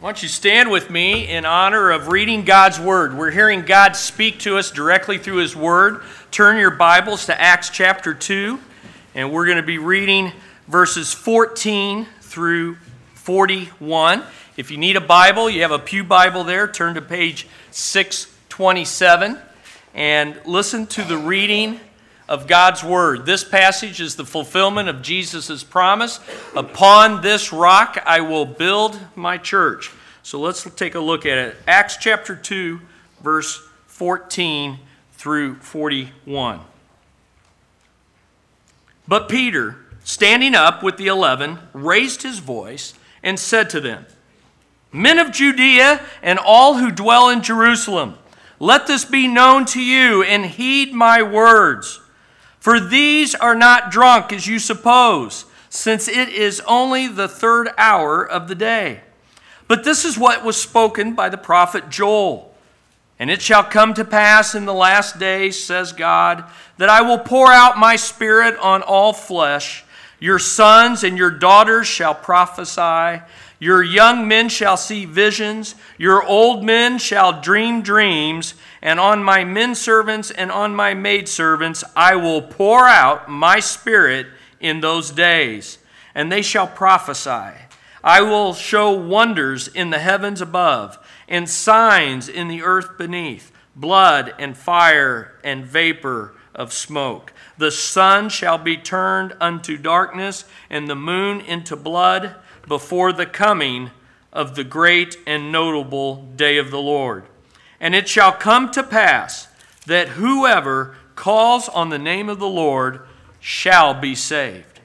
Why don't you stand with me in honor of reading God's Word? We're hearing God speak to us directly through His Word. Turn your Bibles to Acts chapter 2, and we're going to be reading verses 14 through 41. If you need a Bible, you have a Pew Bible there. Turn to page 627 and listen to the reading of God's Word. This passage is the fulfillment of Jesus' promise Upon this rock I will build my church. So let's take a look at it. Acts chapter 2, verse 14 through 41. But Peter, standing up with the eleven, raised his voice and said to them, Men of Judea and all who dwell in Jerusalem, let this be known to you and heed my words. For these are not drunk as you suppose, since it is only the third hour of the day. But this is what was spoken by the prophet Joel. And it shall come to pass in the last days, says God, that I will pour out my spirit on all flesh. Your sons and your daughters shall prophesy. Your young men shall see visions, your old men shall dream dreams, and on my men servants and on my maid servants I will pour out my spirit in those days, and they shall prophesy. I will show wonders in the heavens above, and signs in the earth beneath blood and fire and vapor of smoke. The sun shall be turned unto darkness, and the moon into blood before the coming of the great and notable day of the Lord. And it shall come to pass that whoever calls on the name of the Lord shall be saved.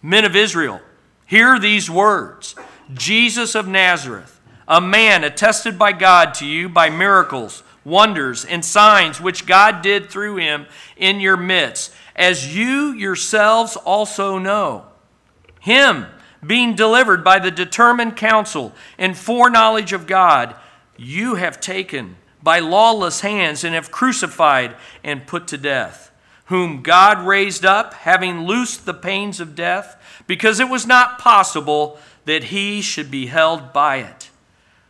Men of Israel, hear these words Jesus of Nazareth, a man attested by God to you by miracles, wonders, and signs which God did through him in your midst, as you yourselves also know. Him, being delivered by the determined counsel and foreknowledge of God, you have taken by lawless hands and have crucified and put to death, whom God raised up, having loosed the pains of death, because it was not possible that he should be held by it.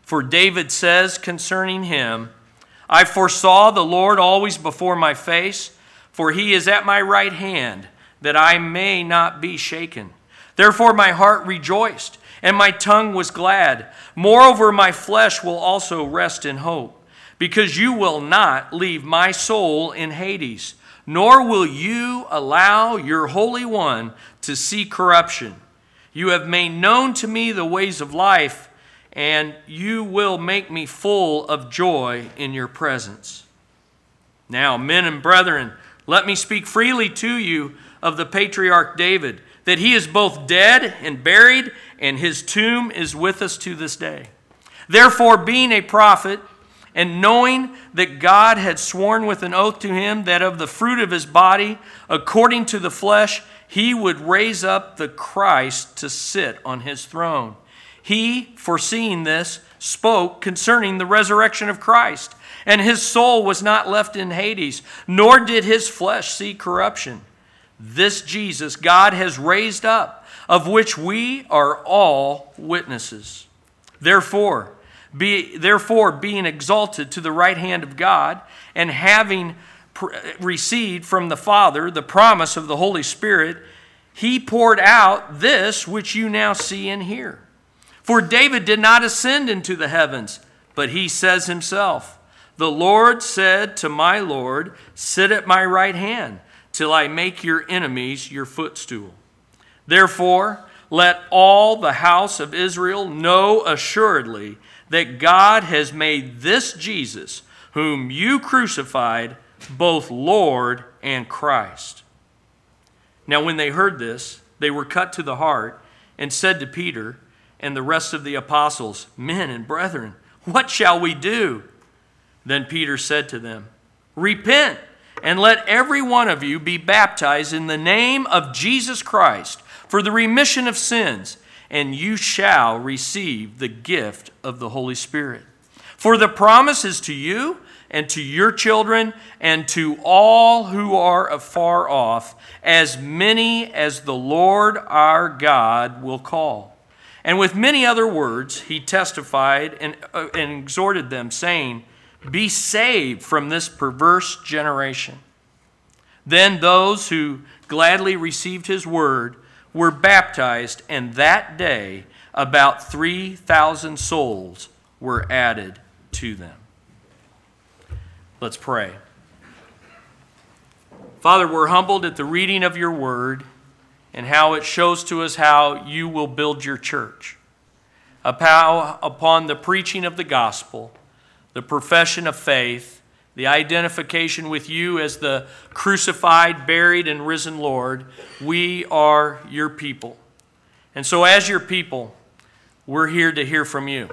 For David says concerning him, I foresaw the Lord always before my face, for he is at my right hand, that I may not be shaken. Therefore, my heart rejoiced, and my tongue was glad. Moreover, my flesh will also rest in hope, because you will not leave my soul in Hades, nor will you allow your Holy One to see corruption. You have made known to me the ways of life, and you will make me full of joy in your presence. Now, men and brethren, let me speak freely to you of the patriarch David that he is both dead and buried, and his tomb is with us to this day. Therefore, being a prophet, and knowing that God had sworn with an oath to him that of the fruit of his body, according to the flesh, he would raise up the Christ to sit on his throne. He, foreseeing this, spoke concerning the resurrection of Christ, and his soul was not left in Hades, nor did his flesh see corruption. This Jesus God has raised up, of which we are all witnesses. Therefore, be, therefore, being exalted to the right hand of God, and having pr- received from the Father the promise of the Holy Spirit, he poured out this which you now see and hear. For David did not ascend into the heavens, but he says himself, The Lord said to my Lord, Sit at my right hand till I make your enemies your footstool. Therefore, let all the house of Israel know assuredly that God has made this Jesus, whom you crucified, both Lord and Christ. Now, when they heard this, they were cut to the heart and said to Peter and the rest of the apostles, Men and brethren, what shall we do? Then Peter said to them, Repent and let every one of you be baptized in the name of Jesus Christ for the remission of sins, and you shall receive the gift of the Holy Spirit. For the promise is to you and to your children and to all who are afar off, as many as the Lord our God will call. And with many other words, he testified and, uh, and exhorted them, saying, Be saved from this perverse generation. Then those who gladly received his word were baptized, and that day about 3,000 souls were added to them. Let's pray. Father, we're humbled at the reading of your word and how it shows to us how you will build your church. Upon the preaching of the gospel, the profession of faith, the identification with you as the crucified, buried, and risen Lord, we are your people. And so, as your people, we're here to hear from you.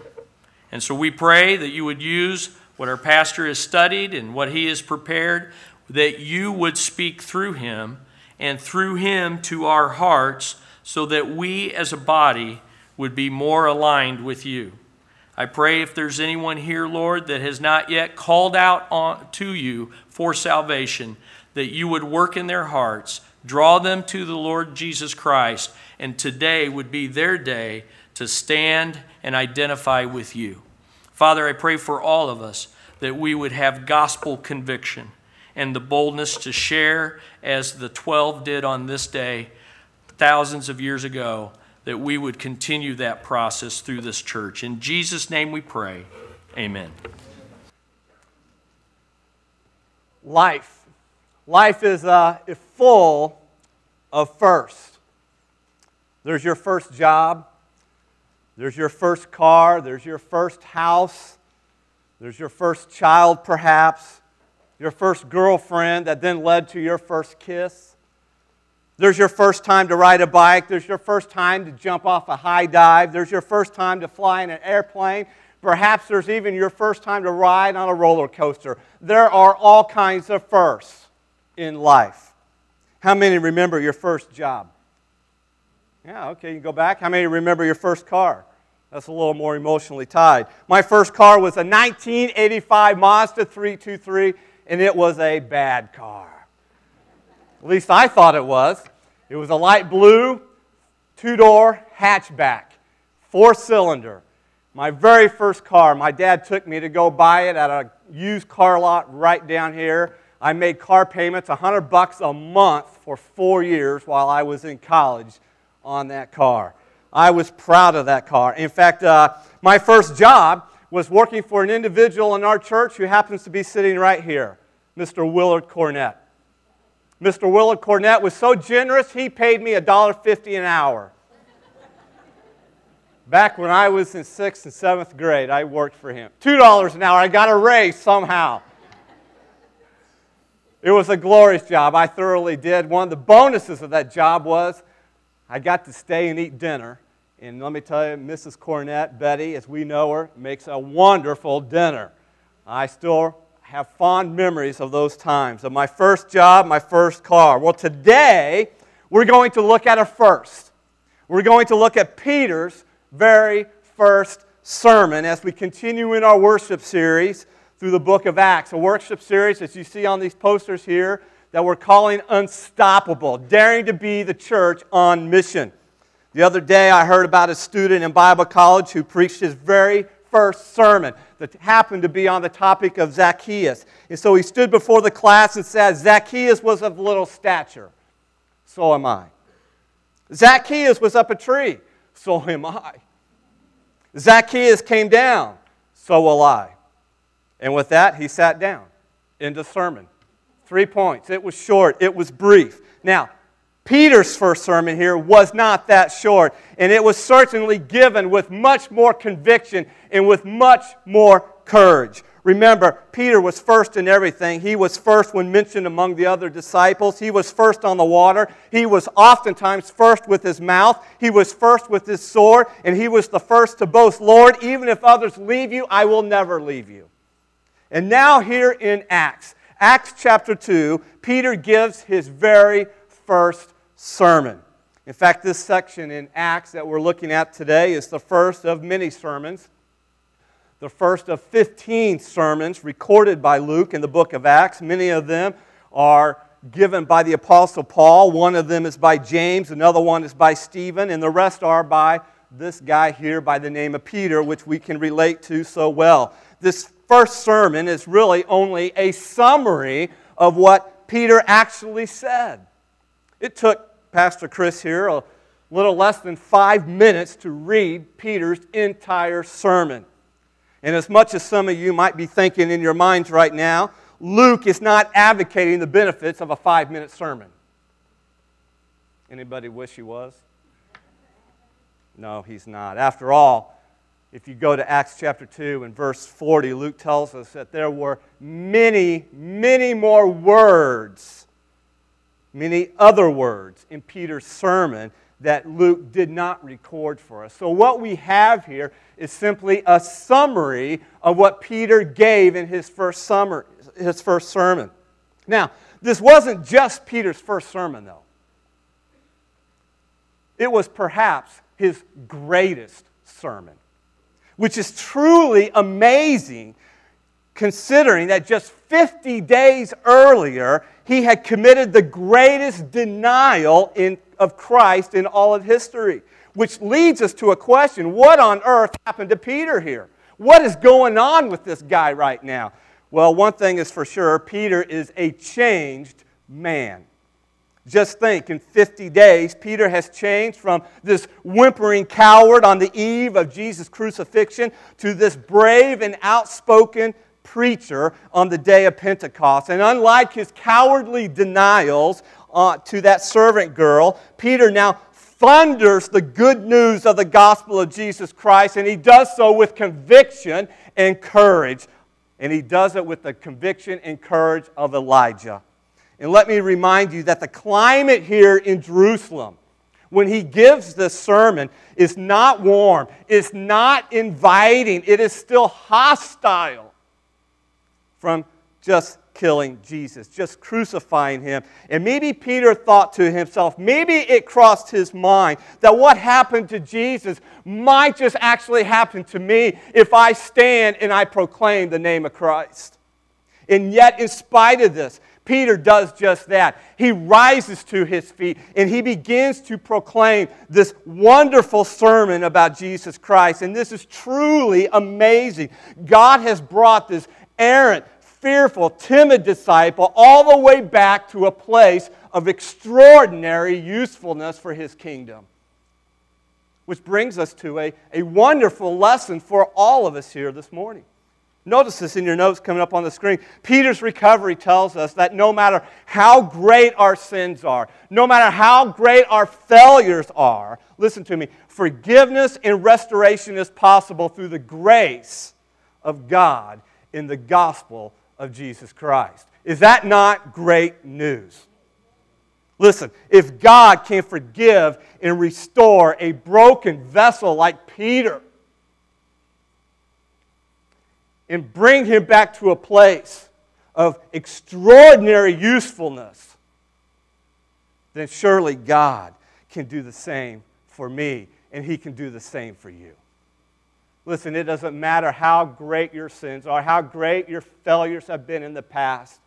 And so, we pray that you would use what our pastor has studied and what he has prepared, that you would speak through him and through him to our hearts so that we as a body would be more aligned with you. I pray if there's anyone here, Lord, that has not yet called out on, to you for salvation, that you would work in their hearts, draw them to the Lord Jesus Christ, and today would be their day to stand and identify with you. Father, I pray for all of us that we would have gospel conviction and the boldness to share as the 12 did on this day thousands of years ago that we would continue that process through this church. In Jesus' name we pray. Amen. Life. Life is uh, full of firsts. There's your first job. There's your first car. There's your first house. There's your first child, perhaps. Your first girlfriend that then led to your first kiss. There's your first time to ride a bike. There's your first time to jump off a high dive. There's your first time to fly in an airplane. Perhaps there's even your first time to ride on a roller coaster. There are all kinds of firsts in life. How many remember your first job? Yeah, okay, you can go back. How many remember your first car? That's a little more emotionally tied. My first car was a 1985 Mazda 323, and it was a bad car. At least I thought it was. It was a light blue, two door hatchback, four cylinder. My very first car, my dad took me to go buy it at a used car lot right down here. I made car payments, 100 bucks a month for four years while I was in college on that car. I was proud of that car. In fact, uh, my first job was working for an individual in our church who happens to be sitting right here, Mr. Willard Cornett. Mr. Willard Cornett was so generous, he paid me $1.50 an hour. Back when I was in sixth and seventh grade, I worked for him. $2 an hour. I got a raise somehow. It was a glorious job. I thoroughly did. One of the bonuses of that job was I got to stay and eat dinner. And let me tell you, Mrs. Cornett, Betty, as we know her, makes a wonderful dinner. I still have fond memories of those times, of my first job, my first car. Well, today we're going to look at a first. We're going to look at Peter's very first sermon as we continue in our worship series through the book of Acts. A worship series, as you see on these posters here, that we're calling Unstoppable, daring to be the church on mission. The other day, I heard about a student in Bible college who preached his very first sermon that happened to be on the topic of Zacchaeus. And so he stood before the class and said, Zacchaeus was of little stature. So am I. Zacchaeus was up a tree. So am I. Zacchaeus came down. So will I. And with that, he sat down. Into sermon. Three points. It was short, it was brief. Now, Peter's first sermon here was not that short, and it was certainly given with much more conviction and with much more courage. Remember, Peter was first in everything. He was first when mentioned among the other disciples. He was first on the water. He was oftentimes first with his mouth. He was first with his sword. And he was the first to boast, Lord, even if others leave you, I will never leave you. And now, here in Acts, Acts chapter 2, Peter gives his very first sermon. In fact, this section in Acts that we're looking at today is the first of many sermons, the first of 15 sermons recorded by Luke in the book of Acts. Many of them are given by the Apostle Paul. One of them is by James, another one is by Stephen, and the rest are by this guy here by the name of Peter, which we can relate to so well. This first sermon is really only a summary of what Peter actually said. It took Pastor Chris here a little less than five minutes to read Peter's entire sermon. And as much as some of you might be thinking in your minds right now, Luke is not advocating the benefits of a five minute sermon. Anybody wish he was? No, he's not. After all, if you go to Acts chapter 2 and verse 40, Luke tells us that there were many, many more words, many other words in Peter's sermon that Luke did not record for us. So, what we have here is simply a summary of what Peter gave in his first, summer, his first sermon. Now, this wasn't just Peter's first sermon, though. It was perhaps his greatest sermon, which is truly amazing considering that just 50 days earlier, he had committed the greatest denial in, of Christ in all of history. Which leads us to a question what on earth happened to Peter here? What is going on with this guy right now? Well, one thing is for sure Peter is a changed man. Just think, in 50 days, Peter has changed from this whimpering coward on the eve of Jesus' crucifixion to this brave and outspoken preacher on the day of Pentecost. And unlike his cowardly denials uh, to that servant girl, Peter now thunders the good news of the gospel of Jesus Christ, and he does so with conviction and courage. And he does it with the conviction and courage of Elijah. And let me remind you that the climate here in Jerusalem, when he gives this sermon, is not warm, it's not inviting, it is still hostile from just killing Jesus, just crucifying him. And maybe Peter thought to himself, maybe it crossed his mind that what happened to Jesus might just actually happen to me if I stand and I proclaim the name of Christ. And yet, in spite of this, Peter does just that. He rises to his feet and he begins to proclaim this wonderful sermon about Jesus Christ. And this is truly amazing. God has brought this errant, fearful, timid disciple all the way back to a place of extraordinary usefulness for his kingdom. Which brings us to a, a wonderful lesson for all of us here this morning. Notice this in your notes coming up on the screen. Peter's recovery tells us that no matter how great our sins are, no matter how great our failures are, listen to me, forgiveness and restoration is possible through the grace of God in the gospel of Jesus Christ. Is that not great news? Listen, if God can forgive and restore a broken vessel like Peter, and bring him back to a place of extraordinary usefulness, then surely God can do the same for me, and he can do the same for you. Listen, it doesn't matter how great your sins are, how great your failures have been in the past.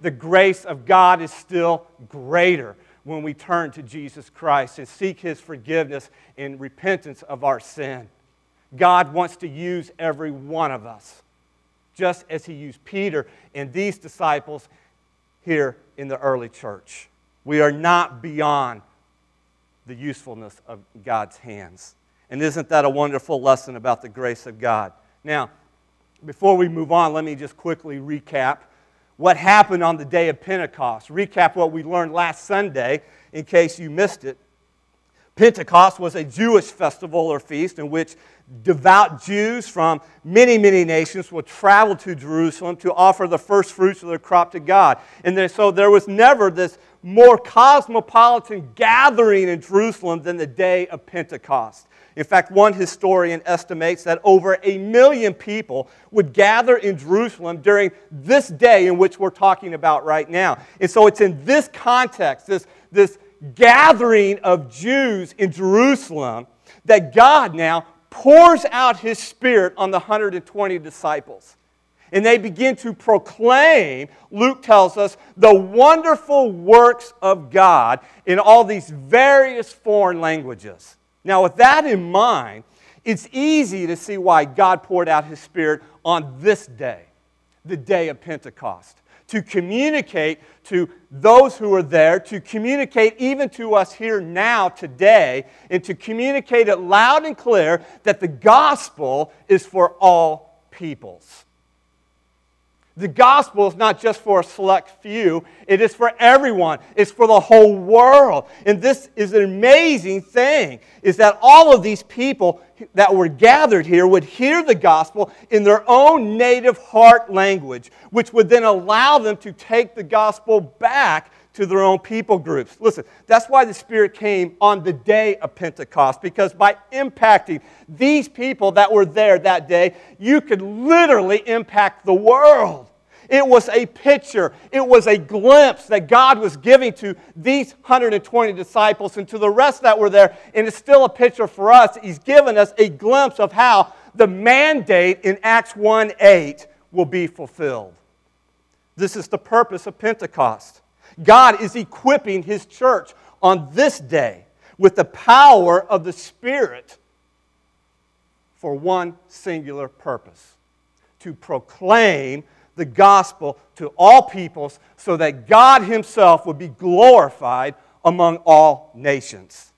The grace of God is still greater when we turn to Jesus Christ and seek his forgiveness and repentance of our sin. God wants to use every one of us, just as He used Peter and these disciples here in the early church. We are not beyond the usefulness of God's hands. And isn't that a wonderful lesson about the grace of God? Now, before we move on, let me just quickly recap what happened on the day of Pentecost. Recap what we learned last Sunday in case you missed it. Pentecost was a Jewish festival or feast in which devout Jews from many, many nations would travel to Jerusalem to offer the first fruits of their crop to God. And then, so there was never this more cosmopolitan gathering in Jerusalem than the day of Pentecost. In fact, one historian estimates that over a million people would gather in Jerusalem during this day in which we're talking about right now. And so it's in this context, this, this gathering of Jews in Jerusalem, that God now pours out his spirit on the 120 disciples. And they begin to proclaim, Luke tells us, the wonderful works of God in all these various foreign languages. Now, with that in mind, it's easy to see why God poured out His Spirit on this day, the day of Pentecost, to communicate to those who are there, to communicate even to us here now, today, and to communicate it loud and clear that the gospel is for all peoples. The gospel is not just for a select few, it is for everyone. It's for the whole world. And this is an amazing thing is that all of these people that were gathered here would hear the gospel in their own native heart language, which would then allow them to take the gospel back to their own people groups. Listen, that's why the Spirit came on the day of Pentecost, because by impacting these people that were there that day, you could literally impact the world. It was a picture, it was a glimpse that God was giving to these 120 disciples and to the rest that were there. And it's still a picture for us. He's given us a glimpse of how the mandate in Acts 1 8 will be fulfilled. This is the purpose of Pentecost. God is equipping His church on this day with the power of the Spirit for one singular purpose to proclaim the gospel to all peoples so that God Himself would be glorified among all nations.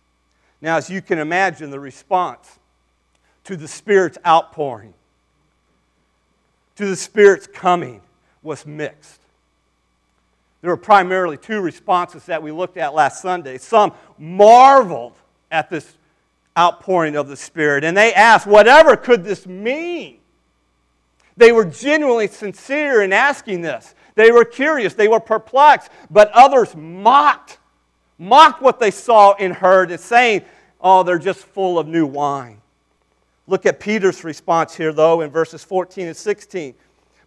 Now, as you can imagine, the response to the Spirit's outpouring, to the Spirit's coming, was mixed. There were primarily two responses that we looked at last Sunday. Some marveled at this outpouring of the Spirit, and they asked, Whatever could this mean? They were genuinely sincere in asking this. They were curious, they were perplexed, but others mocked, mocked what they saw and heard, and saying, Oh, they're just full of new wine. Look at Peter's response here, though, in verses 14 and 16.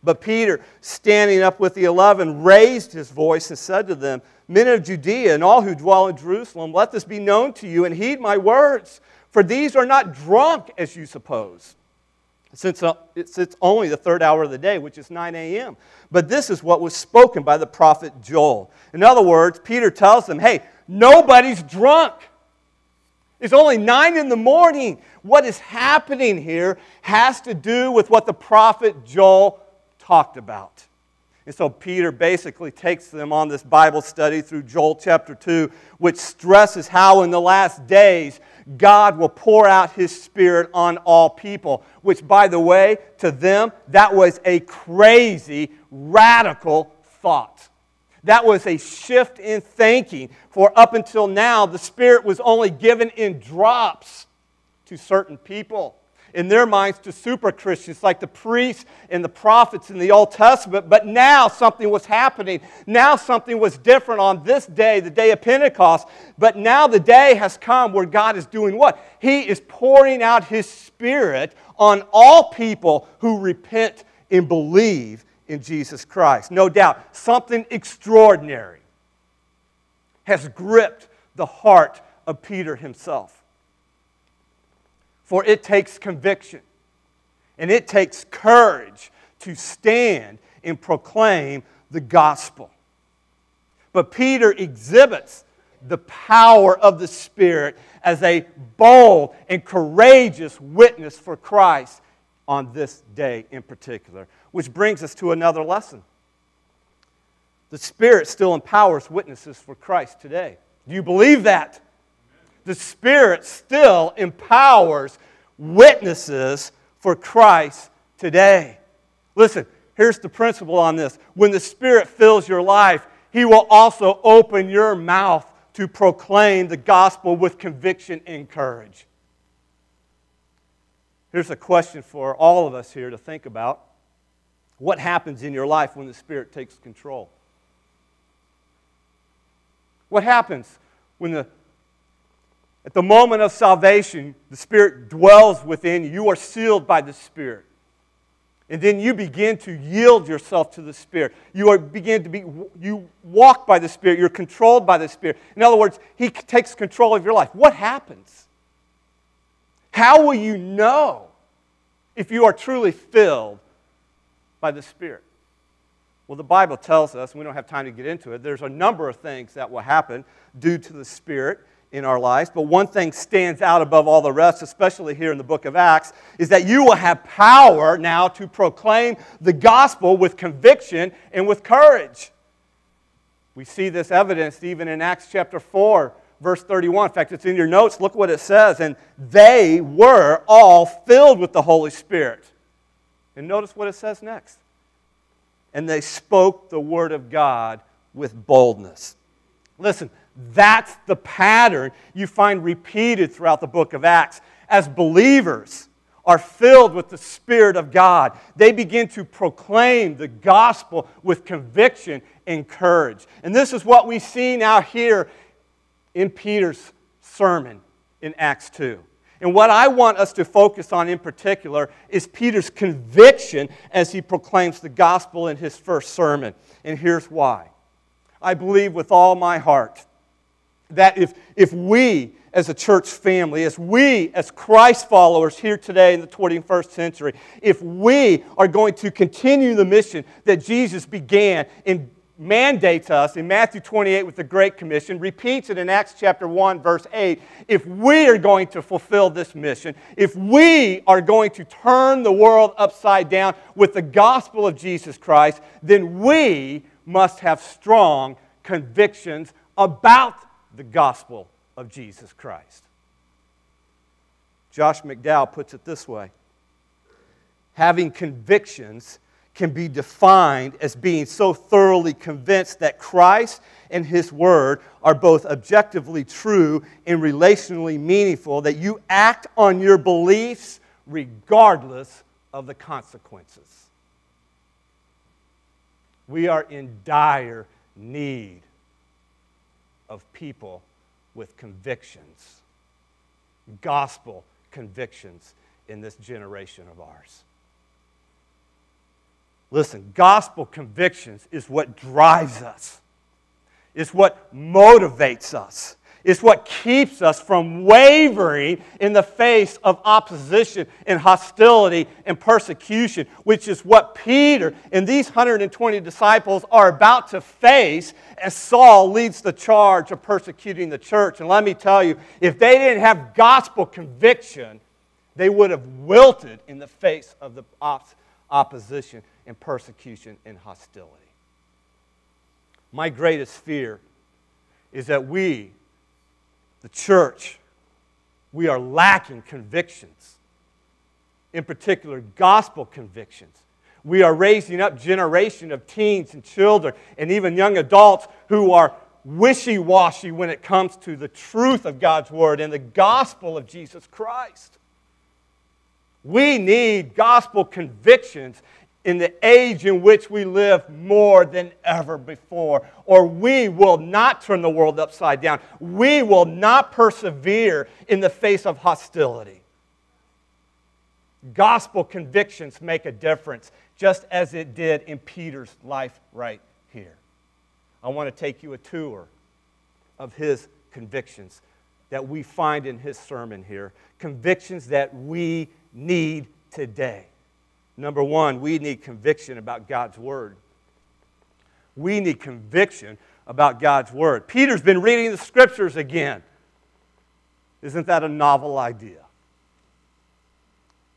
But Peter, standing up with the eleven, raised his voice and said to them, Men of Judea and all who dwell in Jerusalem, let this be known to you and heed my words, for these are not drunk as you suppose. Since uh, it's, only the third hour of the day, which is 9 a.m. But this is what was spoken by the prophet Joel. In other words, Peter tells them, hey, nobody's drunk. It's only 9 in the morning. What is happening here has to do with what the prophet Joel talked about. And so Peter basically takes them on this Bible study through Joel chapter 2, which stresses how in the last days God will pour out his Spirit on all people. Which, by the way, to them, that was a crazy, radical thought. That was a shift in thinking. For up until now, the Spirit was only given in drops to certain people in their minds to super Christians like the priests and the prophets in the Old Testament. But now something was happening. Now something was different on this day, the day of Pentecost. But now the day has come where God is doing what? He is pouring out His Spirit on all people who repent and believe in Jesus Christ. No doubt, something extraordinary has gripped the heart of Peter himself. For it takes conviction and it takes courage to stand and proclaim the gospel. But Peter exhibits the power of the Spirit as a bold and courageous witness for Christ on this day in particular. Which brings us to another lesson. The Spirit still empowers witnesses for Christ today. Do you believe that? The Spirit still empowers witnesses for Christ today. Listen, here's the principle on this. When the Spirit fills your life, He will also open your mouth to proclaim the gospel with conviction and courage. Here's a question for all of us here to think about. What happens in your life when the Spirit takes control? What happens when the at the moment of salvation, the Spirit dwells within you. You are sealed by the Spirit. And then you begin to yield yourself to the Spirit. You are, begin to be, you walk by the Spirit. You're controlled by the Spirit. In other words, He takes control of your life. What happens? How will you know if you are truly filled by the Spirit? Well, the Bible tells us, we don't have time to get into it, there's a number of things that will happen due to the Spirit in our lives, but one thing stands out above all the rest, especially here in the book of Acts, is that you will have power now to proclaim the gospel with conviction and with courage. We see this evidenced even in Acts chapter 4, verse 31. In fact, it's in your notes. Look what it says. And they were all filled with the Holy Spirit. And notice what it says next. And they spoke the word of God with boldness. Listen, that's the pattern you find repeated throughout the book of Acts. As believers are filled with the Spirit of God, they begin to proclaim the gospel with conviction and courage. And this is what we see now here in Peter's sermon in Acts 2. And what I want us to focus on in particular is Peter's conviction as he proclaims the gospel in his first sermon. And here's why. I believe with all my heart that if, if we as a church family, as we as Christ followers here today in the 21st century, if we are going to continue the mission that Jesus began and mandates us in Matthew 28 with the Great Commission, repeats it in Acts chapter 1, verse 8. If we are going to fulfill this mission, if we are going to turn the world upside down with the gospel of Jesus Christ, then we must have strong convictions about the gospel of Jesus Christ. Josh McDowell puts it this way having convictions can be defined as being so thoroughly convinced that Christ and His Word are both objectively true and relationally meaningful, that you act on your beliefs regardless of the consequences. We are in dire need of people with convictions, gospel convictions in this generation of ours. Listen, gospel convictions is what drives us, it's what motivates us. It's what keeps us from wavering in the face of opposition and hostility and persecution, which is what Peter and these 120 disciples are about to face as Saul leads the charge of persecuting the church. And let me tell you, if they didn't have gospel conviction, they would have wilted in the face of the op- opposition and persecution and hostility. My greatest fear is that we the church, we are lacking convictions, in particular, gospel convictions. We are raising up generation of teens and children and even young adults who are wishy-washy when it comes to the truth of God's word and the gospel of Jesus Christ. We need gospel convictions in the age in which we live more than ever before, or we will not turn the world upside down. We will not persevere in the face of hostility. Gospel convictions make a difference, just as it did in Peter's life right here. I want to take you a tour of his convictions that we find in his sermon here. Convictions that we need today. Number one, we need conviction about God's Word. We need conviction about God's Word. Peter's been reading the Scriptures again. Isn't that a novel idea?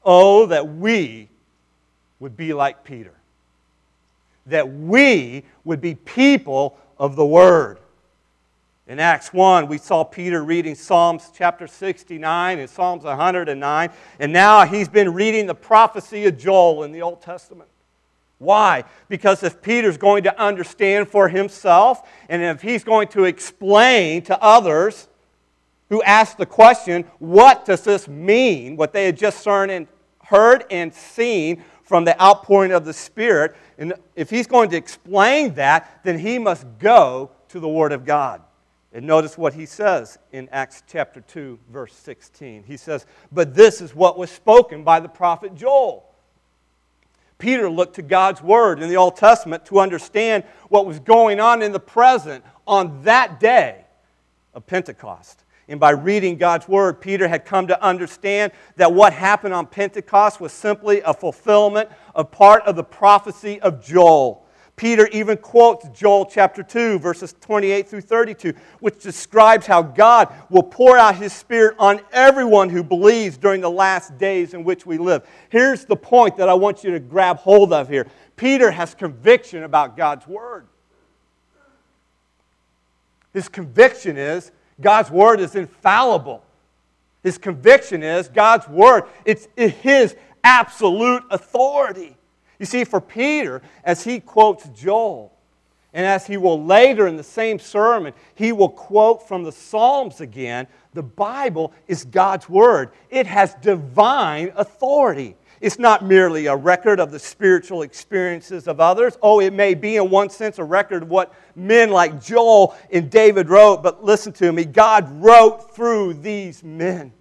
Oh, that we would be like Peter. That we would be people of the Word. In Acts 1, we saw Peter reading Psalms chapter 69 and Psalms 109, and now he's been reading the prophecy of Joel in the Old Testament. Why? Because if Peter's going to understand for himself, and if he's going to explain to others who ask the question, what does this mean? What they had just heard and seen from the outpouring of the Spirit, and if he's going to explain that, then he must go to the Word of God. And notice what he says in Acts chapter 2, verse 16. He says, But this is what was spoken by the prophet Joel. Peter looked to God's word in the Old Testament to understand what was going on in the present on that day of Pentecost. And by reading God's word, Peter had come to understand that what happened on Pentecost was simply a fulfillment of part of the prophecy of Joel. Peter even quotes Joel chapter 2, verses 28 through 32, which describes how God will pour out his Spirit on everyone who believes during the last days in which we live. Here's the point that I want you to grab hold of here Peter has conviction about God's Word. His conviction is God's Word is infallible. His conviction is God's Word, it's His absolute authority. You see, for Peter, as he quotes Joel, and as he will later in the same sermon, he will quote from the Psalms again. The Bible is God's Word, it has divine authority. It's not merely a record of the spiritual experiences of others. Oh, it may be, in one sense, a record of what men like Joel and David wrote, but listen to me God wrote through these men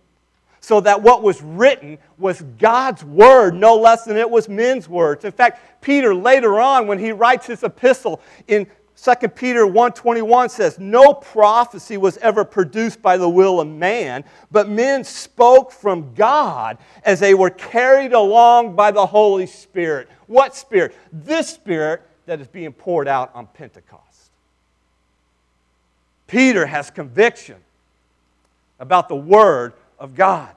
so that what was written was God's word no less than it was men's words. In fact, Peter later on when he writes his epistle in 2 Peter 1:21 says, "No prophecy was ever produced by the will of man, but men spoke from God as they were carried along by the Holy Spirit." What spirit? This spirit that is being poured out on Pentecost. Peter has conviction about the word of God.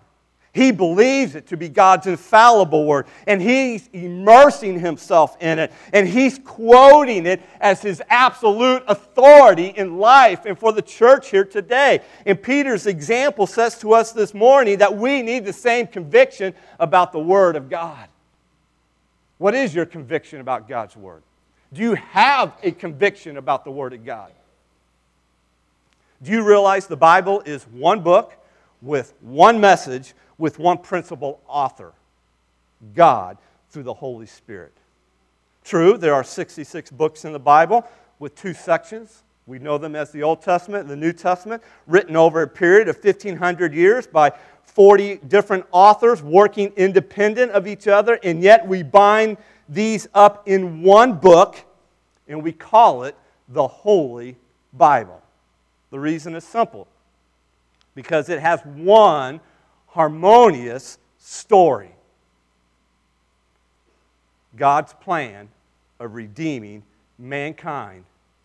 He believes it to be God's infallible word, and he's immersing himself in it, and he's quoting it as his absolute authority in life and for the church here today. And Peter's example says to us this morning that we need the same conviction about the Word of God. What is your conviction about God's Word? Do you have a conviction about the Word of God? Do you realize the Bible is one book with one message? with one principal author God through the Holy Spirit. True, there are 66 books in the Bible with two sections. We know them as the Old Testament and the New Testament, written over a period of 1,500 years by 40 different authors working independent of each other, and yet we bind these up in one book and we call it the Holy Bible. The reason is simple because it has one harmonious story God's plan of redeeming mankind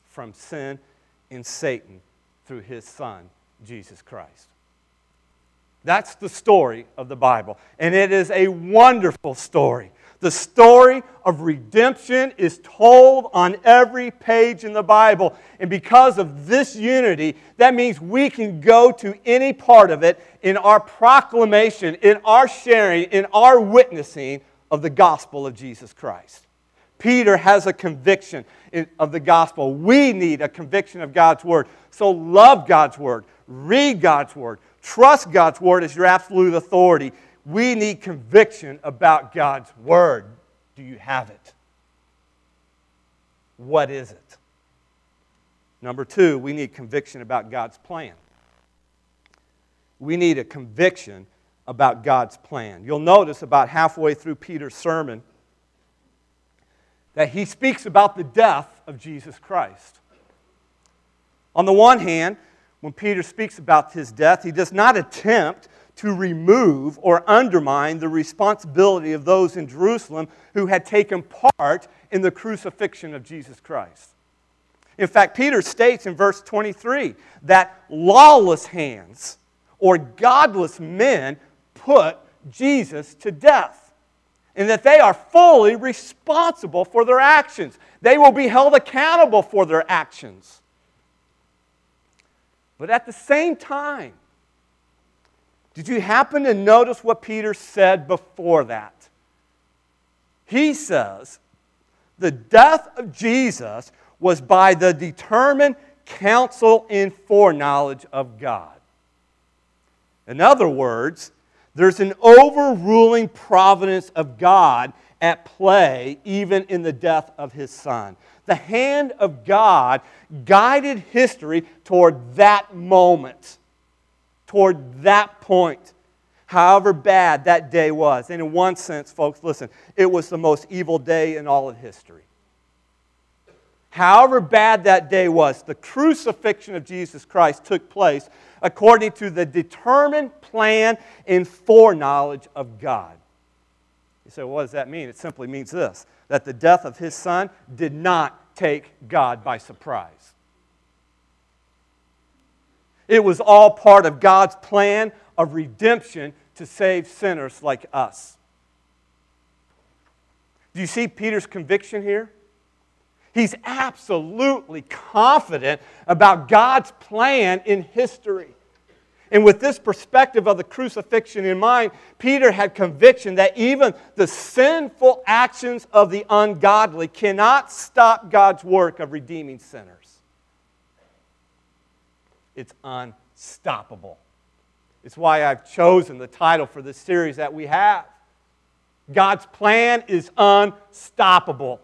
from sin and Satan through his Son, Jesus Christ. That's the story of the Bible. And it is a wonderful story. The story of redemption is told on every page in the Bible. And because of this unity, that means we can go to any part of it in our proclamation, in our sharing, in our witnessing of the gospel of Jesus Christ. Peter has a conviction of the gospel. We need a conviction of God's word. So love God's word, read God's word, trust God's word as your absolute authority. We need conviction about God's Word. Do you have it? What is it? Number two, we need conviction about God's plan. We need a conviction about God's plan. You'll notice about halfway through Peter's sermon that he speaks about the death of Jesus Christ. On the one hand, when Peter speaks about his death, he does not attempt to remove or undermine the responsibility of those in Jerusalem who had taken part in the crucifixion of Jesus Christ. In fact, Peter states in verse 23 that lawless hands or godless men put Jesus to death and that they are fully responsible for their actions. They will be held accountable for their actions. But at the same time, did you happen to notice what Peter said before that? He says, the death of Jesus was by the determined counsel and foreknowledge of God. In other words, there's an overruling providence of God at play even in the death of his son. The hand of God guided history toward that moment toward that point, however bad that day was. And in one sense, folks, listen, it was the most evil day in all of history. However bad that day was, the crucifixion of Jesus Christ took place according to the determined plan and foreknowledge of God. You say, well, what does that mean? It simply means this that the death of his son did not take God by surprise. It was all part of God's plan of redemption to save sinners like us. Do you see Peter's conviction here? He's absolutely confident about God's plan in history. And with this perspective of the crucifixion in mind, Peter had conviction that even the sinful actions of the ungodly cannot stop God's work of redeeming sinners. It's unstoppable. It's why I've chosen the title for this series that we have. God's plan is unstoppable.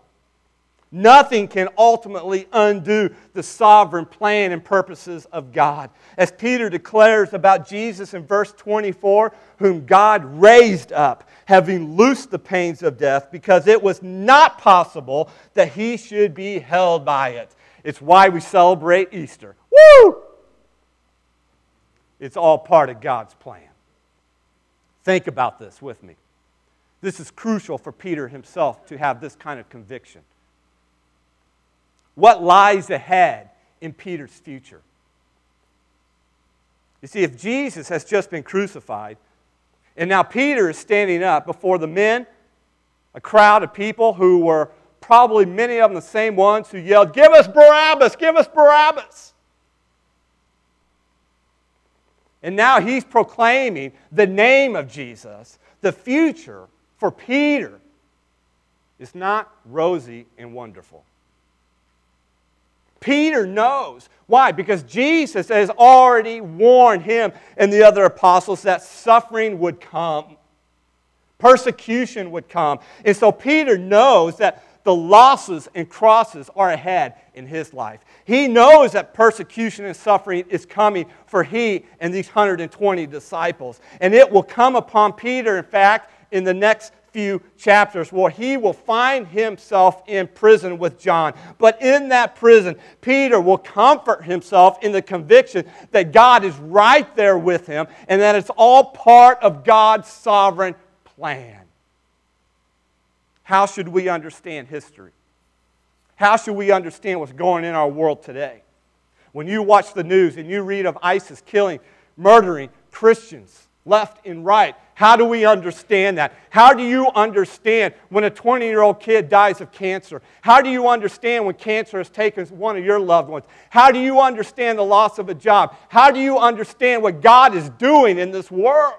Nothing can ultimately undo the sovereign plan and purposes of God. As Peter declares about Jesus in verse 24, whom God raised up, having loosed the pains of death, because it was not possible that he should be held by it. It's why we celebrate Easter. Woo! It's all part of God's plan. Think about this with me. This is crucial for Peter himself to have this kind of conviction what lies ahead in Peter's future. You see, if Jesus has just been crucified, and now Peter is standing up before the men, a crowd of people who were probably many of them the same ones who yelled, Give us Barabbas! Give us Barabbas! And now he's proclaiming the name of Jesus. The future for Peter is not rosy and wonderful. Peter knows. Why? Because Jesus has already warned him and the other apostles that suffering would come, persecution would come. And so Peter knows that the losses and crosses are ahead in his life. He knows that persecution and suffering is coming for he and these 120 disciples. And it will come upon Peter, in fact, in the next few chapters where he will find himself in prison with John. But in that prison, Peter will comfort himself in the conviction that God is right there with him and that it's all part of God's sovereign plan. How should we understand history? How should we understand what's going in our world today? When you watch the news and you read of ISIS killing, murdering Christians left and right, how do we understand that? How do you understand when a 20 year old kid dies of cancer? How do you understand when cancer has taken one of your loved ones? How do you understand the loss of a job? How do you understand what God is doing in this world?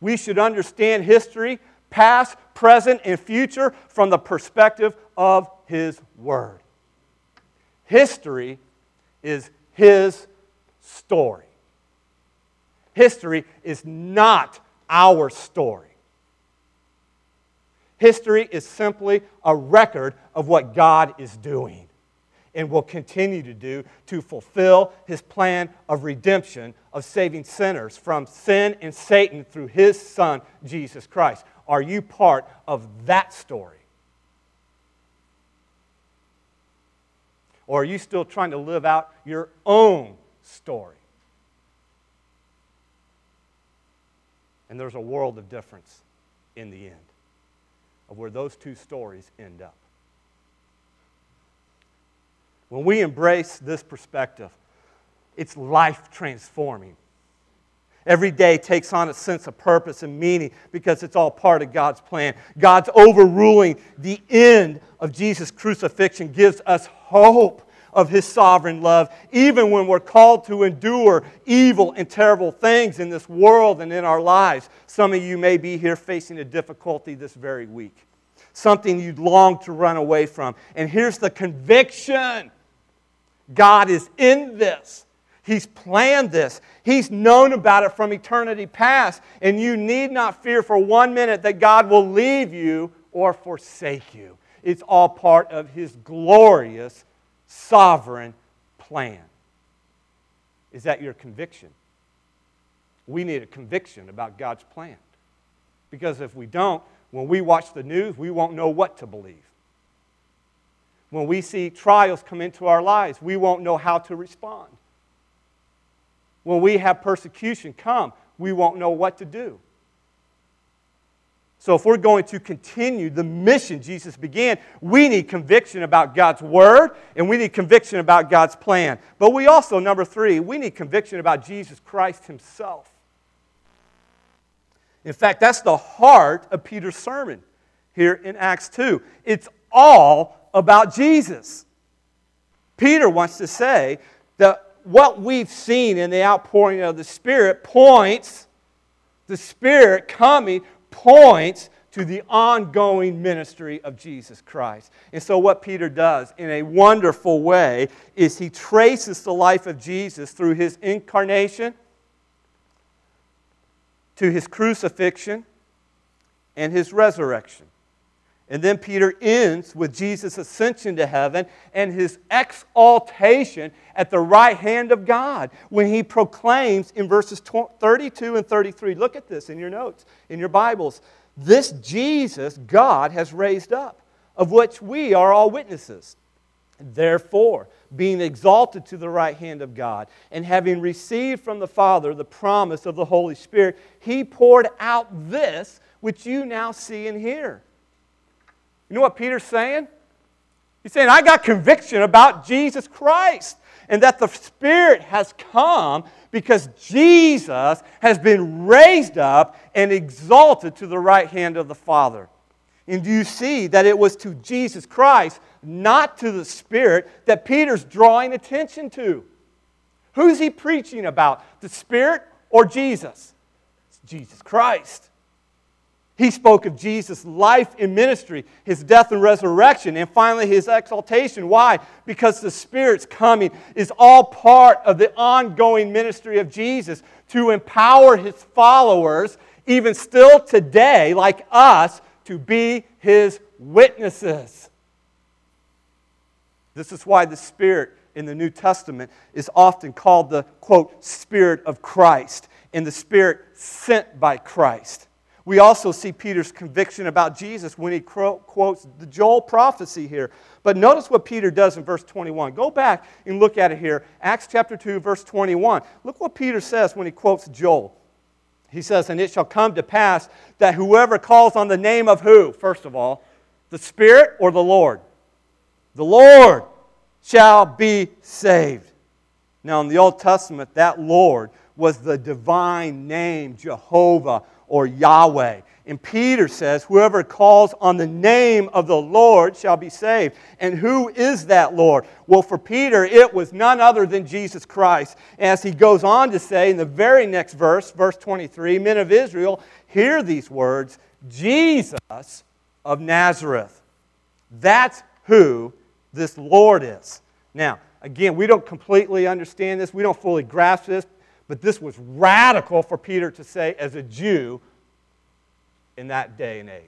We should understand history, past, present, and future from the perspective of His Word. History is His story. History is not our story. History is simply a record of what God is doing and will continue to do to fulfill his plan of redemption, of saving sinners from sin and Satan through his Son, Jesus Christ. Are you part of that story? Or are you still trying to live out your own story? And there's a world of difference in the end of where those two stories end up. When we embrace this perspective, it's life transforming. Every day takes on a sense of purpose and meaning because it's all part of God's plan. God's overruling the end of Jesus' crucifixion gives us hope of His sovereign love, even when we're called to endure evil and terrible things in this world and in our lives. Some of you may be here facing a difficulty this very week, something you'd long to run away from. And here's the conviction God is in this. He's planned this. He's known about it from eternity past. And you need not fear for one minute that God will leave you or forsake you. It's all part of His glorious sovereign plan. Is that your conviction? We need a conviction about God's plan. Because if we don't, when we watch the news, we won't know what to believe. When we see trials come into our lives, we won't know how to respond. When we have persecution come, we won't know what to do. So, if we're going to continue the mission Jesus began, we need conviction about God's word and we need conviction about God's plan. But we also, number three, we need conviction about Jesus Christ himself. In fact, that's the heart of Peter's sermon here in Acts 2. It's all about Jesus. Peter wants to say that what we've seen in the outpouring of the Spirit points, the Spirit coming points to the ongoing ministry of Jesus Christ. And so, what Peter does in a wonderful way is he traces the life of Jesus through his incarnation to his crucifixion and his resurrection. And then Peter ends with Jesus' ascension to heaven and his exaltation at the right hand of God when he proclaims in verses 32 and 33. Look at this in your notes, in your Bibles. This Jesus God has raised up, of which we are all witnesses. Therefore, being exalted to the right hand of God, and having received from the Father the promise of the Holy Spirit, he poured out this which you now see and hear. You know what Peter's saying? He's saying, I got conviction about Jesus Christ and that the Spirit has come because Jesus has been raised up and exalted to the right hand of the Father. And do you see that it was to Jesus Christ, not to the Spirit, that Peter's drawing attention to? Who's he preaching about? The Spirit or Jesus? It's Jesus Christ. He spoke of Jesus' life and ministry, his death and resurrection, and finally his exaltation. Why? Because the Spirit's coming is all part of the ongoing ministry of Jesus to empower his followers, even still today, like us, to be his witnesses. This is why the Spirit in the New Testament is often called the, quote, Spirit of Christ, and the Spirit sent by Christ. We also see Peter's conviction about Jesus when he quotes the Joel prophecy here. But notice what Peter does in verse 21. Go back and look at it here. Acts chapter 2, verse 21. Look what Peter says when he quotes Joel. He says, And it shall come to pass that whoever calls on the name of who, first of all, the Spirit or the Lord? The Lord shall be saved. Now, in the Old Testament, that Lord was the divine name, Jehovah or Yahweh. And Peter says, Whoever calls on the name of the Lord shall be saved. And who is that Lord? Well, for Peter, it was none other than Jesus Christ. As he goes on to say in the very next verse, verse 23, Men of Israel, hear these words Jesus of Nazareth. That's who this Lord is. Now, again, we don't completely understand this, we don't fully grasp this, but this was radical for Peter to say as a Jew in that day and age.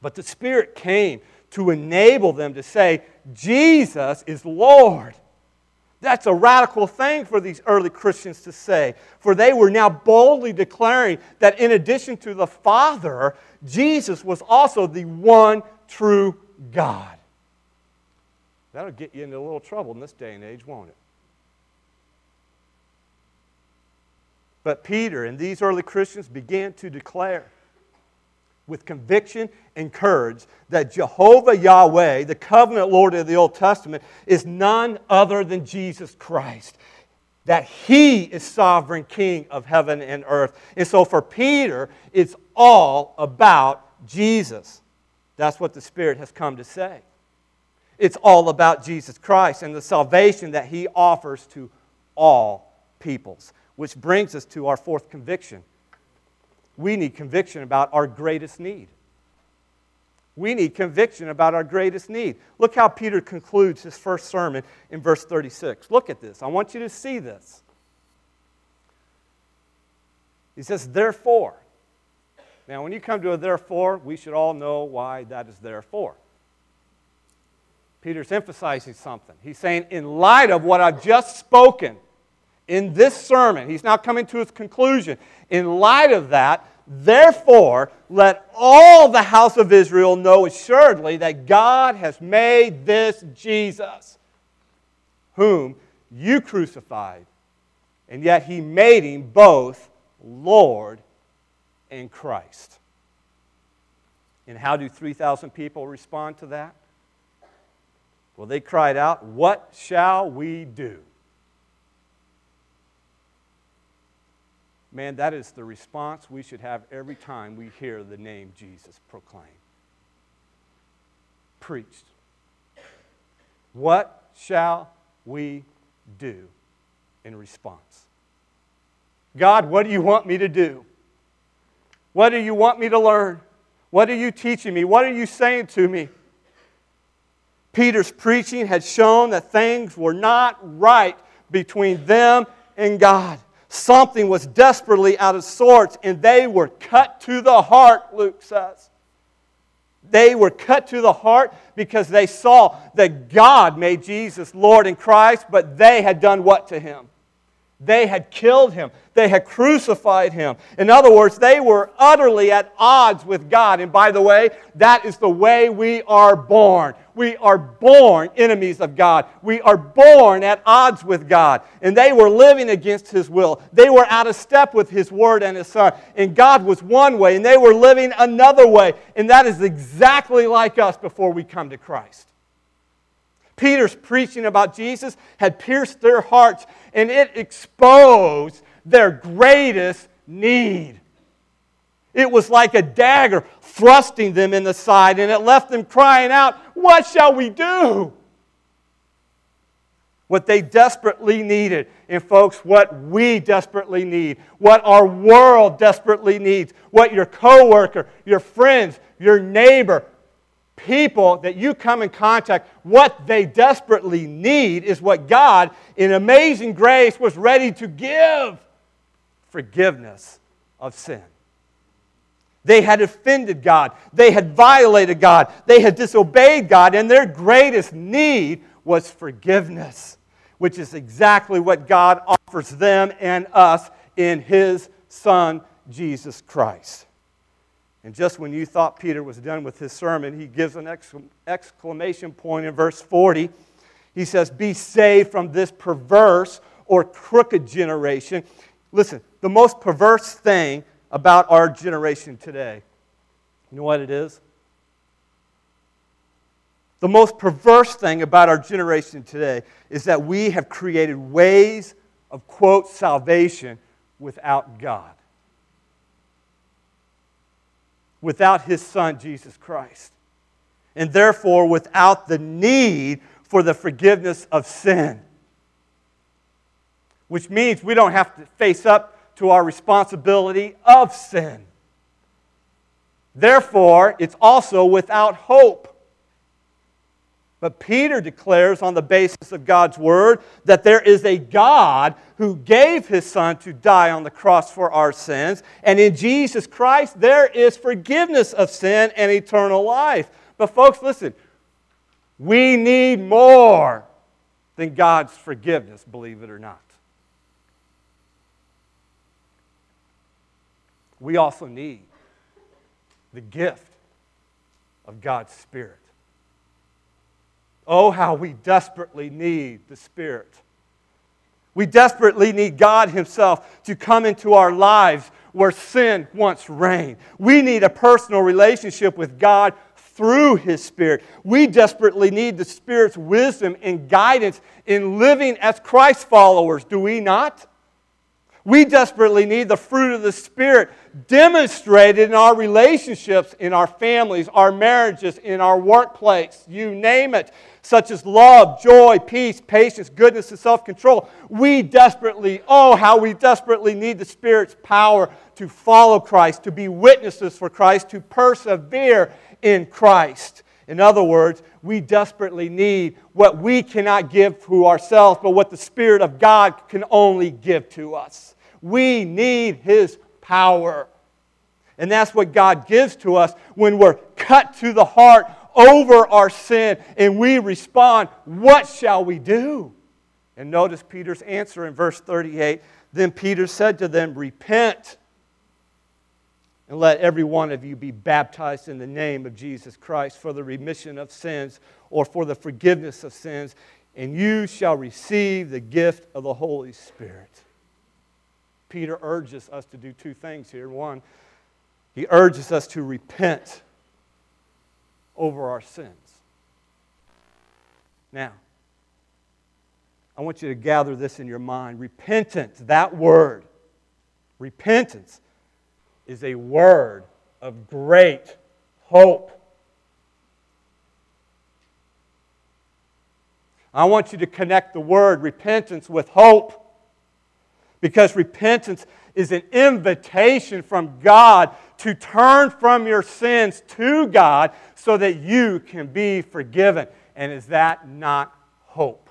But the Spirit came to enable them to say, Jesus is Lord. That's a radical thing for these early Christians to say, for they were now boldly declaring that in addition to the Father, Jesus was also the one true God. That'll get you into a little trouble in this day and age, won't it? But Peter and these early Christians began to declare with conviction and courage that Jehovah Yahweh, the covenant Lord of the Old Testament, is none other than Jesus Christ. That he is sovereign king of heaven and earth. And so for Peter, it's all about Jesus. That's what the Spirit has come to say. It's all about Jesus Christ and the salvation that he offers to all peoples. Which brings us to our fourth conviction. We need conviction about our greatest need. We need conviction about our greatest need. Look how Peter concludes his first sermon in verse 36. Look at this. I want you to see this. He says, Therefore. Now, when you come to a therefore, we should all know why that is therefore. Peter's emphasizing something. He's saying, in light of what I've just spoken, in this sermon, he's now coming to his conclusion. In light of that, therefore, let all the house of Israel know assuredly that God has made this Jesus, whom you crucified, and yet he made him both Lord and Christ. And how do 3,000 people respond to that? Well, they cried out, What shall we do? Man, that is the response we should have every time we hear the name Jesus proclaimed. Preached. What shall we do in response? God, what do you want me to do? What do you want me to learn? What are you teaching me? What are you saying to me? Peter's preaching had shown that things were not right between them and God. Something was desperately out of sorts, and they were cut to the heart, Luke says. They were cut to the heart because they saw that God made Jesus Lord and Christ, but they had done what to him? They had killed him. They had crucified him. In other words, they were utterly at odds with God. And by the way, that is the way we are born. We are born enemies of God. We are born at odds with God. And they were living against his will. They were out of step with his word and his son. And God was one way, and they were living another way. And that is exactly like us before we come to Christ. Peter's preaching about Jesus had pierced their hearts and it exposed their greatest need. It was like a dagger thrusting them in the side, and it left them crying out, What shall we do? What they desperately needed. And, folks, what we desperately need, what our world desperately needs, what your coworker, your friends, your neighbor, people that you come in contact, what they desperately need is what God, in amazing grace, was ready to give forgiveness of sin. They had offended God. They had violated God. They had disobeyed God. And their greatest need was forgiveness, which is exactly what God offers them and us in His Son, Jesus Christ. And just when you thought Peter was done with his sermon, he gives an exclamation point in verse 40. He says, Be saved from this perverse or crooked generation. Listen, the most perverse thing about our generation today, you know what it is? The most perverse thing about our generation today is that we have created ways of, quote, salvation without God without his son, Jesus Christ. And therefore, without the need for the forgiveness of sin. Which means we don't have to face up to our responsibility of sin. Therefore, it's also without hope. But Peter declares on the basis of God's word that there is a God who gave his son to die on the cross for our sins. And in Jesus Christ, there is forgiveness of sin and eternal life. But, folks, listen, we need more than God's forgiveness, believe it or not. We also need the gift of God's Spirit. Oh, how we desperately need the Spirit. We desperately need God Himself to come into our lives where sin once reigned. We need a personal relationship with God through His Spirit. We desperately need the Spirit's wisdom and guidance in living as Christ followers, do we not? We desperately need the fruit of the Spirit demonstrated in our relationships, in our families, our marriages, in our workplace, you name it, such as love, joy, peace, patience, goodness, and self control. We desperately, oh, how we desperately need the Spirit's power to follow Christ, to be witnesses for Christ, to persevere in Christ. In other words, we desperately need what we cannot give to ourselves, but what the Spirit of God can only give to us. We need His power. And that's what God gives to us when we're cut to the heart over our sin and we respond, What shall we do? And notice Peter's answer in verse 38. Then Peter said to them, Repent and let every one of you be baptized in the name of Jesus Christ for the remission of sins or for the forgiveness of sins, and you shall receive the gift of the Holy Spirit. Peter urges us to do two things here. One, he urges us to repent over our sins. Now, I want you to gather this in your mind. Repentance, that word, repentance, is a word of great hope. I want you to connect the word repentance with hope because repentance is an invitation from God to turn from your sins to God so that you can be forgiven. And is that not hope?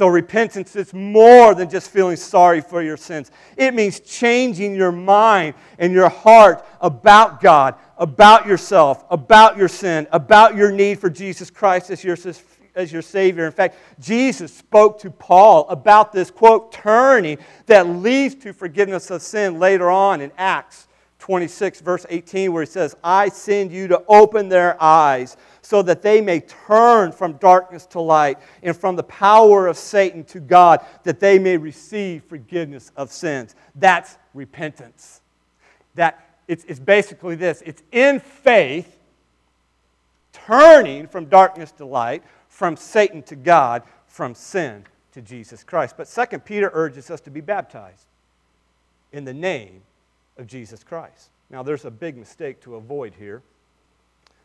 So, repentance is more than just feeling sorry for your sins. It means changing your mind and your heart about God, about yourself, about your sin, about your need for Jesus Christ as your, as your Savior. In fact, Jesus spoke to Paul about this, quote, turning that leads to forgiveness of sin later on in Acts 26, verse 18, where he says, I send you to open their eyes so that they may turn from darkness to light and from the power of Satan to God, that they may receive forgiveness of sins. That's repentance. That it's, it's basically this it's in faith, turning from darkness to light, from Satan to God, from sin to Jesus Christ. But second, Peter urges us to be baptized in the name of Jesus Christ. Now, there's a big mistake to avoid here.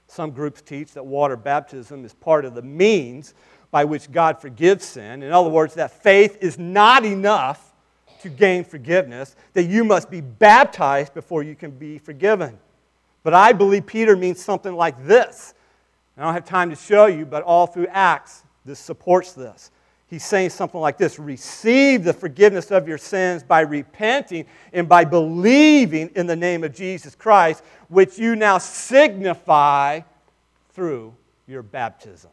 Some groups teach that water baptism is part of the means by which God forgives sin. In other words, that faith is not enough to gain forgiveness, that you must be baptized before you can be forgiven. But I believe Peter means something like this. I don't have time to show you, but all through Acts, this supports this he's saying something like this Receive the forgiveness of your sins by repenting and by believing in the name of Jesus Christ, which you now signify through your baptism.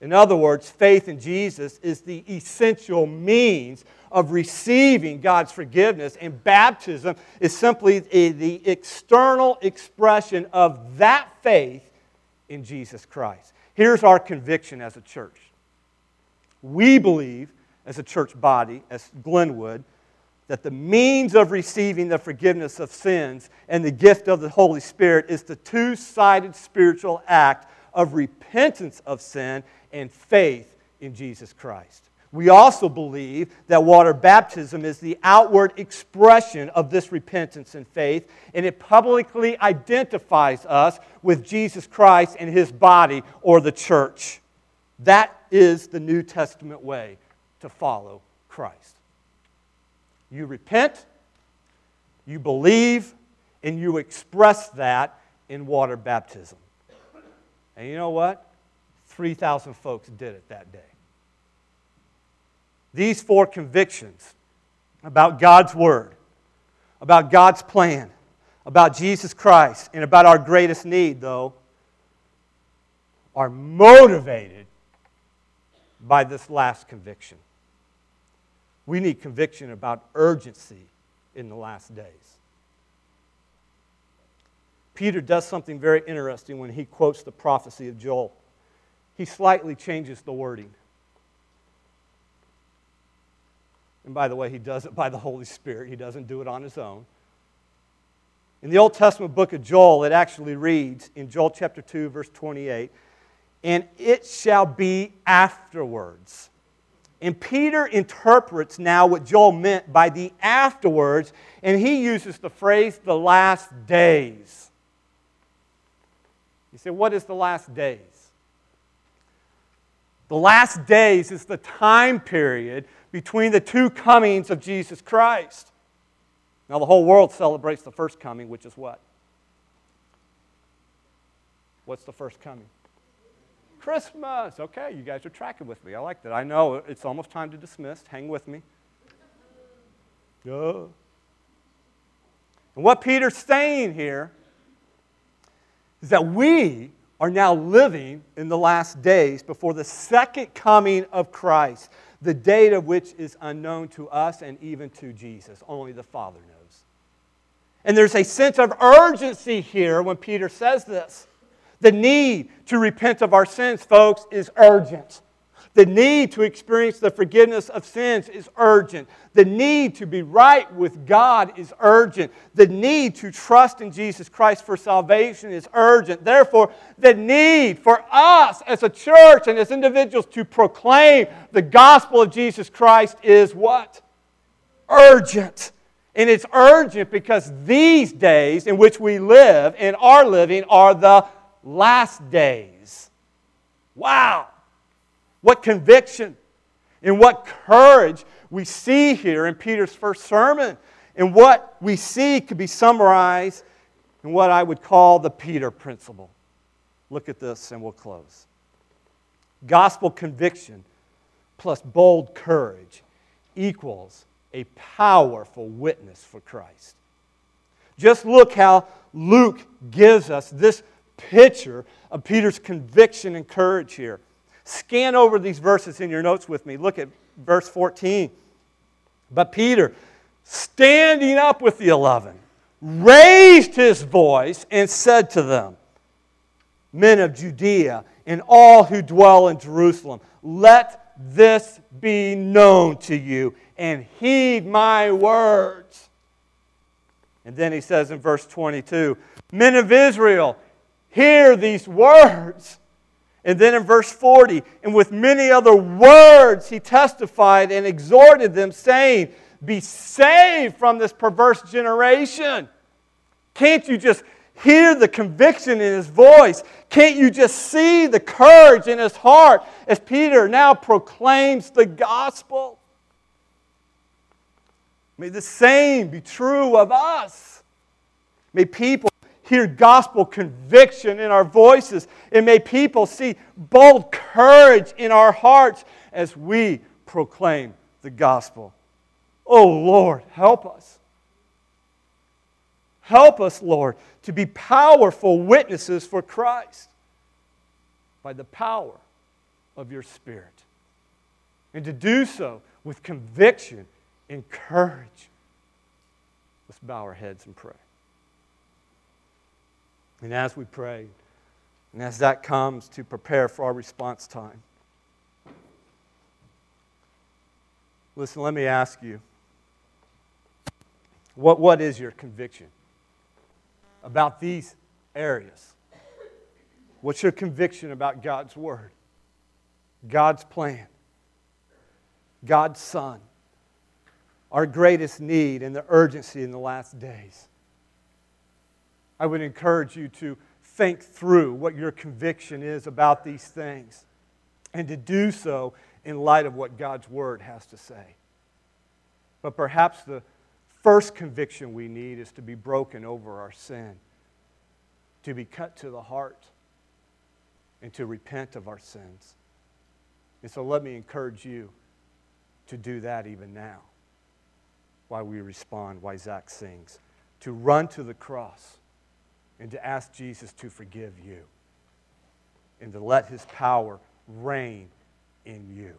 In other words, faith in Jesus is the essential means of receiving God's forgiveness, and baptism is simply the external expression of that faith in Jesus Christ. Here's our conviction as a church we believe, as a church body, as Glenwood, that the means of receiving the forgiveness of sins and the gift of the Holy Spirit is the two sided spiritual act of repentance of sin and faith in Jesus Christ. We also believe that water baptism is the outward expression of this repentance and faith, and it publicly identifies us with Jesus Christ and his body or the church. That is the New Testament way to follow Christ. You repent, you believe, and you express that in water baptism. And you know what? 3,000 folks did it that day. These four convictions about God's Word, about God's plan, about Jesus Christ, and about our greatest need, though, are motivated by this last conviction. We need conviction about urgency in the last days. Peter does something very interesting when he quotes the prophecy of Joel. He slightly changes the wording. And by the way, he does it by the Holy Spirit, he doesn't do it on his own. In the Old Testament book of Joel, it actually reads in Joel chapter 2, verse 28 and it shall be afterwards. And Peter interprets now what Joel meant by the afterwards, and he uses the phrase the last days. You say, what is the last days? The last days is the time period between the two comings of Jesus Christ. Now, the whole world celebrates the first coming, which is what? What's the first coming? Christmas. Okay, you guys are tracking with me. I like that. I know it's almost time to dismiss. Hang with me. Yeah. And what Peter's saying here is that we are now living in the last days before the second coming of Christ, the date of which is unknown to us and even to Jesus. Only the Father knows. And there's a sense of urgency here when Peter says this. The need to repent of our sins, folks, is urgent. The need to experience the forgiveness of sins is urgent. The need to be right with God is urgent. The need to trust in Jesus Christ for salvation is urgent. Therefore, the need for us as a church and as individuals to proclaim the gospel of Jesus Christ is what? Urgent. And it's urgent because these days in which we live and are living are the last days. Wow. What conviction and what courage we see here in Peter's first sermon. And what we see could be summarized in what I would call the Peter principle. Look at this and we'll close. Gospel conviction plus bold courage equals a powerful witness for Christ. Just look how Luke gives us this picture of Peter's conviction and courage here. Scan over these verses in your notes with me. Look at verse 14. But Peter, standing up with the eleven, raised his voice and said to them, Men of Judea and all who dwell in Jerusalem, let this be known to you and heed my words. And then he says in verse 22 Men of Israel, hear these words. And then in verse 40, and with many other words he testified and exhorted them, saying, Be saved from this perverse generation. Can't you just hear the conviction in his voice? Can't you just see the courage in his heart as Peter now proclaims the gospel? May the same be true of us. May people hear gospel conviction in our voices, and may people see bold courage in our hearts as we proclaim the gospel. Oh Lord, help us. Help us, Lord, to be powerful witnesses for Christ by the power of your Spirit. And to do so with conviction and courage. Let's bow our heads and pray. And as we pray, and as that comes to prepare for our response time, listen, let me ask you what, what is your conviction about these areas? What's your conviction about God's Word, God's plan, God's Son, our greatest need and the urgency in the last days? I would encourage you to think through what your conviction is about these things and to do so in light of what God's Word has to say. But perhaps the first conviction we need is to be broken over our sin, to be cut to the heart, and to repent of our sins. And so let me encourage you to do that even now while we respond, while Zach sings, to run to the cross and to ask Jesus to forgive you and to let his power reign in you.